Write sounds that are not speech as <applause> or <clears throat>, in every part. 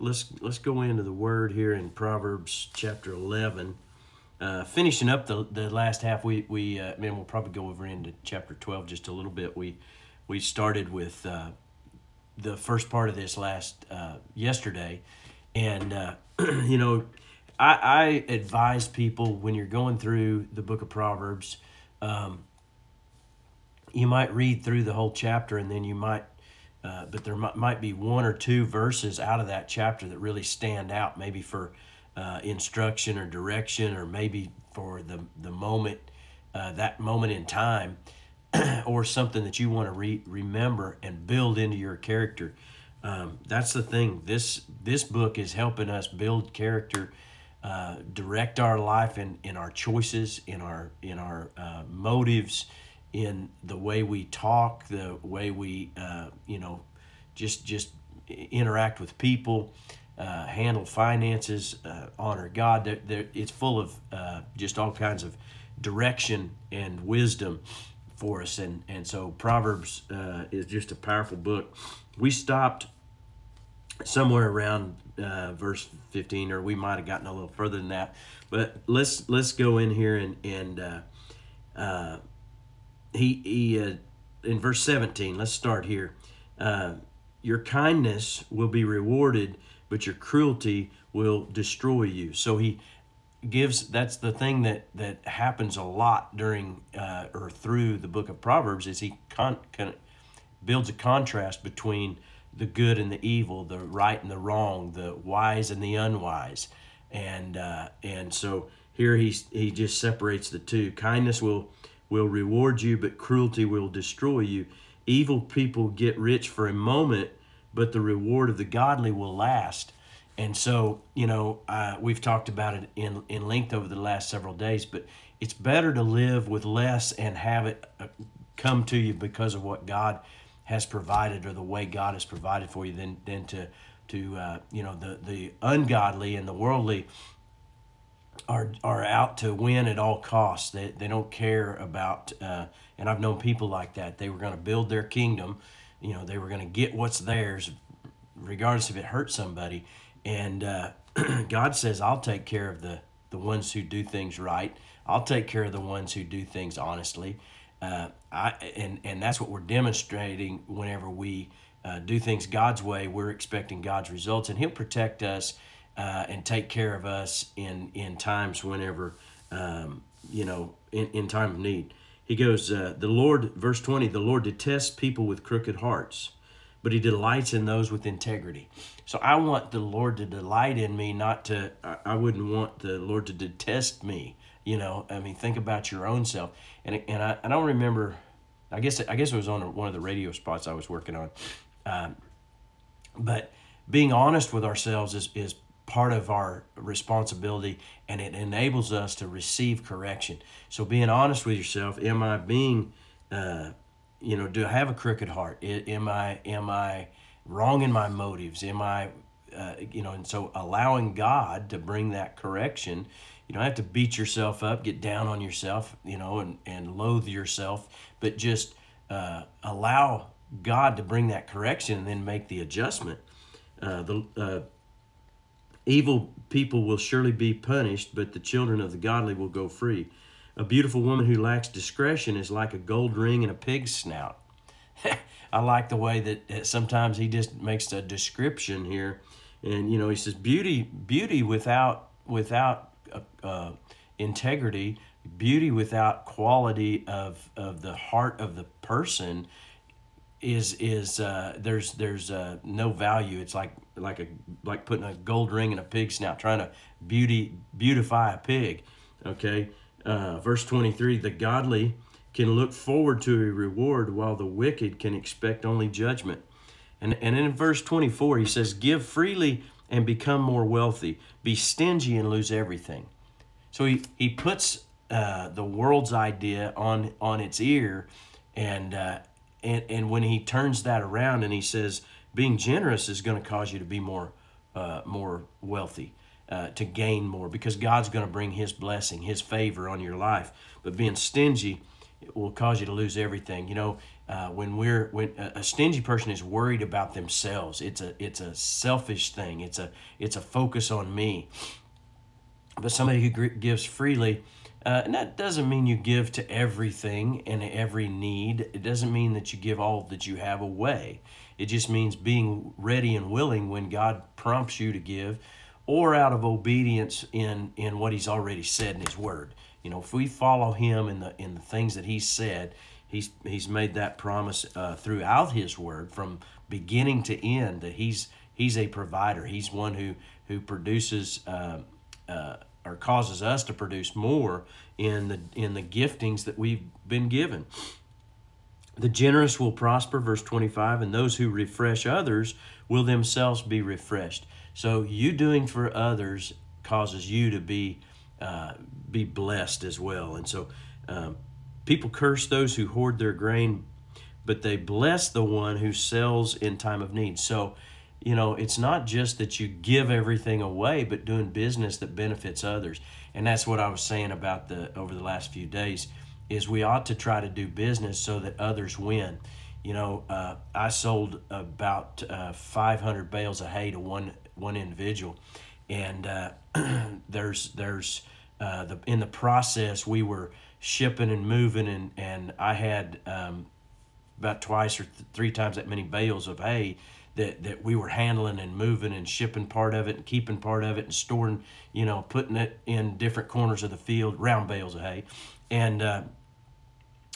let's let's go into the word here in Proverbs chapter eleven. Uh, finishing up the, the last half, we we uh, man, we'll probably go over into chapter twelve just a little bit. We we started with uh, the first part of this last uh, yesterday, and uh, <clears throat> you know, I, I advise people when you're going through the book of Proverbs, um, you might read through the whole chapter, and then you might uh, but there might, might be one or two verses out of that chapter that really stand out, maybe for uh, instruction or direction, or maybe for the, the moment, uh, that moment in time, <clears throat> or something that you want to re- remember and build into your character. Um, that's the thing. This this book is helping us build character, uh, direct our life in, in our choices, in our in our uh, motives, in the way we talk, the way we, uh, you know, just just interact with people, uh, handle finances, uh, honor God. They're, they're, it's full of uh, just all kinds of direction and wisdom for us. And, and so Proverbs uh, is just a powerful book. We stopped somewhere around uh, verse 15, or we might have gotten a little further than that. But let's let's go in here and and he he uh, in verse 17 let's start here. Uh, your kindness will be rewarded but your cruelty will destroy you. So he gives that's the thing that that happens a lot during uh, or through the book of proverbs is he con, con, builds a contrast between the good and the evil the right and the wrong the wise and the unwise. And uh, and so here he he just separates the two. Kindness will will reward you, but cruelty will destroy you. Evil people get rich for a moment, but the reward of the godly will last. And so, you know, uh, we've talked about it in, in length over the last several days, but it's better to live with less and have it uh, come to you because of what God has provided or the way God has provided for you than, than to, to uh, you know, the, the ungodly and the worldly are are out to win at all costs. They, they don't care about, uh, and I've known people like that. They were going to build their kingdom, you know, they were going to get what's theirs, regardless if it hurts somebody. And uh, <clears throat> God says, I'll take care of the, the ones who do things right. I'll take care of the ones who do things honestly. Uh, I, and, and that's what we're demonstrating whenever we uh, do things God's way. We're expecting God's results, and He'll protect us uh, and take care of us in in times whenever um, you know in, in time of need. He goes, uh, the Lord, verse 20, the Lord detests people with crooked hearts, but he delights in those with integrity. So I want the Lord to delight in me, not to, I, I wouldn't want the Lord to detest me. You know, I mean, think about your own self. And, and I, I don't remember, I guess, I guess it was on one of the radio spots I was working on. Um, but being honest with ourselves is, is part of our responsibility and it enables us to receive correction. So being honest with yourself, am I being uh, you know, do I have a crooked heart? Am I am I wrong in my motives? Am I uh, you know, and so allowing God to bring that correction, you don't have to beat yourself up, get down on yourself, you know, and, and loathe yourself, but just uh, allow God to bring that correction and then make the adjustment. Uh, the uh, Evil people will surely be punished, but the children of the godly will go free. A beautiful woman who lacks discretion is like a gold ring in a pig's snout. <laughs> I like the way that sometimes he just makes a description here, and you know he says beauty, beauty without without uh, uh, integrity, beauty without quality of of the heart of the person is is uh, there's there's uh, no value. It's like like a like putting a gold ring in a pig's snout, trying to beauty beautify a pig. Okay, uh, verse twenty three: the godly can look forward to a reward, while the wicked can expect only judgment. And and in verse twenty four, he says, "Give freely and become more wealthy. Be stingy and lose everything." So he he puts uh, the world's idea on on its ear, and uh, and and when he turns that around and he says being generous is going to cause you to be more uh, more wealthy uh, to gain more because god's going to bring his blessing his favor on your life but being stingy will cause you to lose everything. You know, uh, when we're when a stingy person is worried about themselves, it's a it's a selfish thing. It's a it's a focus on me. But somebody who gives freely, uh, and that doesn't mean you give to everything and every need. It doesn't mean that you give all that you have away. It just means being ready and willing when God prompts you to give, or out of obedience in in what He's already said in His Word. You know, if we follow Him in the in the things that He said, He's He's made that promise uh, throughout His Word from beginning to end that He's He's a provider. He's one who who produces. Uh, uh, or causes us to produce more in the in the giftings that we've been given. The generous will prosper, verse 25, and those who refresh others will themselves be refreshed. So you doing for others causes you to be uh, be blessed as well. And so um, people curse those who hoard their grain, but they bless the one who sells in time of need. So you know, it's not just that you give everything away, but doing business that benefits others. And that's what I was saying about the over the last few days is we ought to try to do business so that others win. You know, uh, I sold about uh, 500 bales of hay to one one individual, and uh, <clears throat> there's there's uh, the in the process we were shipping and moving and and I had um, about twice or th- three times that many bales of hay that, that we were handling and moving and shipping part of it and keeping part of it and storing, you know, putting it in different corners of the field, round bales of hay. And, uh,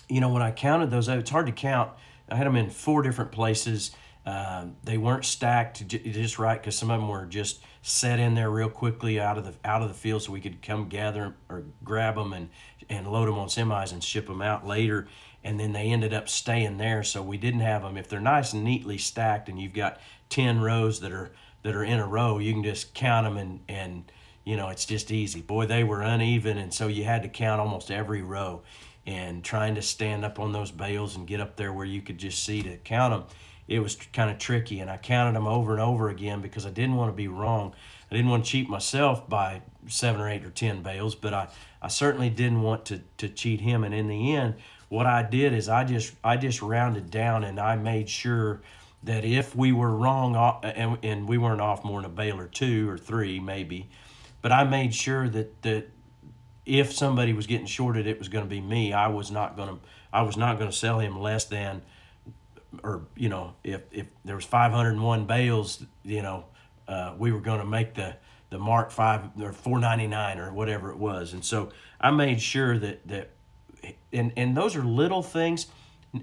you know, when I counted those, it's hard to count. I had them in four different places. Uh, they weren't stacked just right because some of them were just set in there real quickly out of the out of the field, so we could come gather or grab them and and load them on semis and ship them out later and then they ended up staying there. So we didn't have them. If they're nice and neatly stacked, and you've got ten rows that are that are in a row, you can just count them and and you know it's just easy. Boy, they were uneven, and so you had to count almost every row, and trying to stand up on those bales and get up there where you could just see to count them. It was kind of tricky, and I counted them over and over again because I didn't want to be wrong. I didn't want to cheat myself by seven or eight or ten bales, but I, I certainly didn't want to, to cheat him. And in the end, what I did is I just I just rounded down and I made sure that if we were wrong uh, and, and we weren't off more than a bale or two or three maybe, but I made sure that that if somebody was getting shorted, it was going to be me. I was not going to I was not going to sell him less than or you know if if there was 501 bales, you know, uh, we were going to make the the mark five or 499 or whatever it was, and so I made sure that that and and those are little things.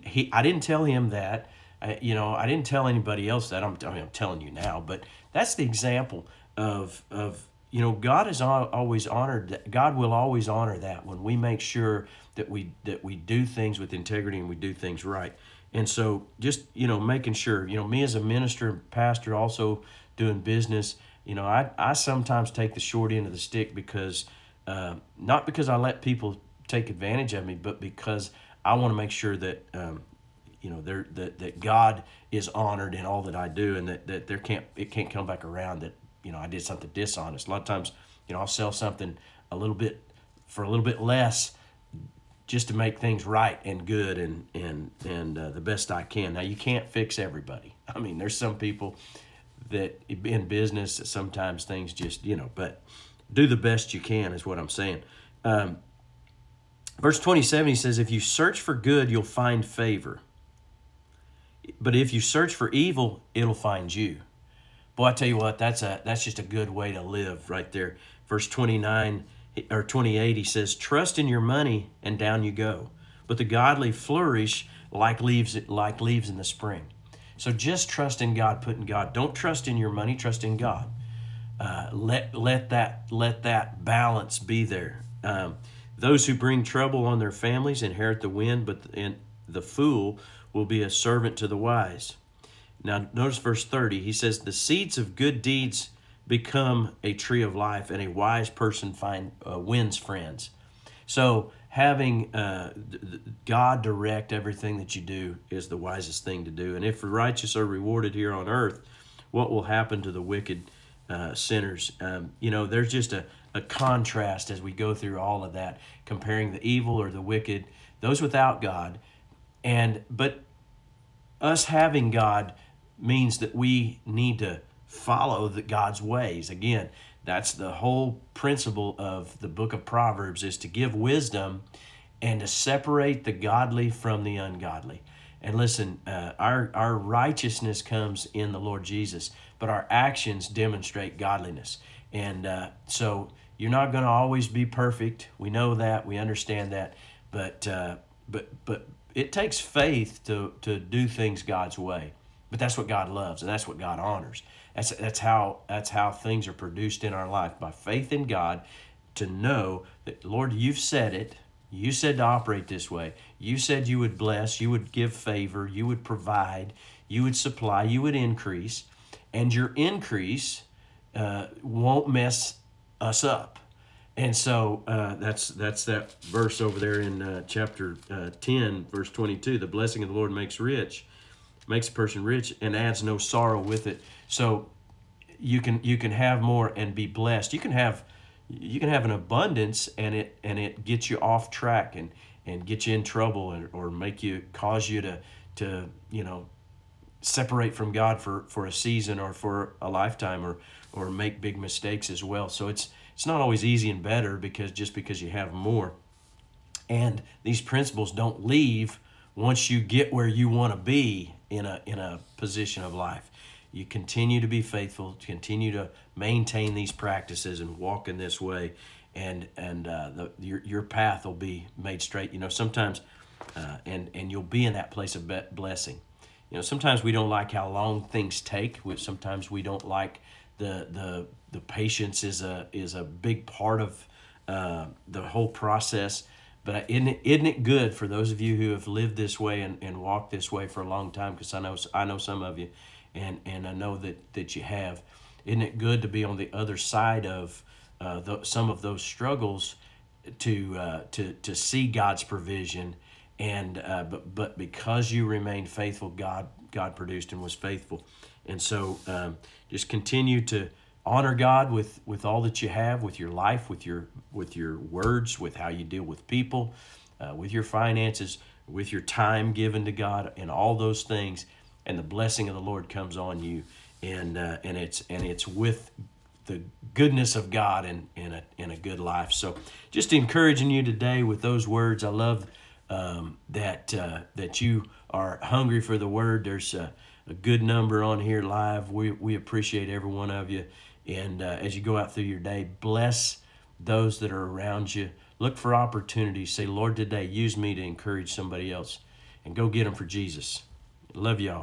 He, I didn't tell him that. I, you know, I didn't tell anybody else that. I'm, I mean, I'm telling you now, but that's the example of of you know God is always honored. That God will always honor that when we make sure that we that we do things with integrity and we do things right. And so, just you know, making sure you know me as a minister and pastor, also doing business. You know, I I sometimes take the short end of the stick because uh, not because I let people take advantage of me, but because I want to make sure that um, you know there that, that God is honored in all that I do, and that, that there can't it can't come back around that you know I did something dishonest. A lot of times, you know, I'll sell something a little bit for a little bit less just to make things right and good and and and uh, the best I can. Now you can't fix everybody. I mean, there's some people that in business sometimes things just you know, but do the best you can is what I'm saying. Um, Verse 27, he says, If you search for good, you'll find favor. But if you search for evil, it'll find you. Boy, I tell you what, that's a that's just a good way to live right there. Verse 29 or 28, he says, Trust in your money, and down you go. But the godly flourish like leaves like leaves in the spring. So just trust in God, put in God. Don't trust in your money, trust in God. Uh, let let that let that balance be there. Um, those who bring trouble on their families inherit the wind, but the fool will be a servant to the wise. Now, notice verse 30. He says, The seeds of good deeds become a tree of life, and a wise person find uh, wins friends. So, having uh, God direct everything that you do is the wisest thing to do. And if the righteous are rewarded here on earth, what will happen to the wicked uh, sinners. Um, you know, there's just a, a contrast as we go through all of that, comparing the evil or the wicked, those without God, and but us having God means that we need to follow the God's ways. Again, that's the whole principle of the book of Proverbs is to give wisdom and to separate the godly from the ungodly. And listen, uh, our, our righteousness comes in the Lord Jesus, but our actions demonstrate godliness. And uh, so you're not going to always be perfect. We know that. We understand that. But, uh, but, but it takes faith to, to do things God's way. But that's what God loves and that's what God honors. That's, that's, how, that's how things are produced in our life by faith in God to know that, Lord, you've said it. You said to operate this way. You said you would bless, you would give favor, you would provide, you would supply, you would increase, and your increase uh, won't mess us up. And so uh, that's that's that verse over there in uh, chapter uh, 10, verse 22. The blessing of the Lord makes rich, makes a person rich, and adds no sorrow with it. So you can you can have more and be blessed. You can have you can have an abundance and it and it gets you off track and and get you in trouble and, or make you cause you to to you know separate from God for for a season or for a lifetime or or make big mistakes as well. So it's it's not always easy and better because just because you have more. And these principles don't leave once you get where you want to be in a in a position of life you continue to be faithful, continue to maintain these practices and walk in this way, and and uh, the, your your path will be made straight. You know, sometimes, uh, and and you'll be in that place of blessing. You know, sometimes we don't like how long things take. Sometimes we don't like the the the patience is a is a big part of uh, the whole process. But isn't it, isn't it good for those of you who have lived this way and, and walked this way for a long time? Because I know I know some of you and and I know that that you have. Isn't it good to be on the other side of uh, the, some of those struggles to uh, to to see God's provision and uh, but but because you remained faithful, God God produced and was faithful, and so um, just continue to honor God with with all that you have, with your life, with your with your words, with how you deal with people, uh, with your finances, with your time given to God, and all those things and the blessing of the Lord comes on you, and uh, and it's and it's with the goodness of God in in a in a good life. So, just encouraging you today with those words. I love um, that uh, that you are hungry for the word. There's a, a, good number on here live. We we appreciate every one of you, and uh, as you go out through your day, bless those that are around you. Look for opportunities. Say, Lord, today use me to encourage somebody else, and go get them for Jesus. Love y'all.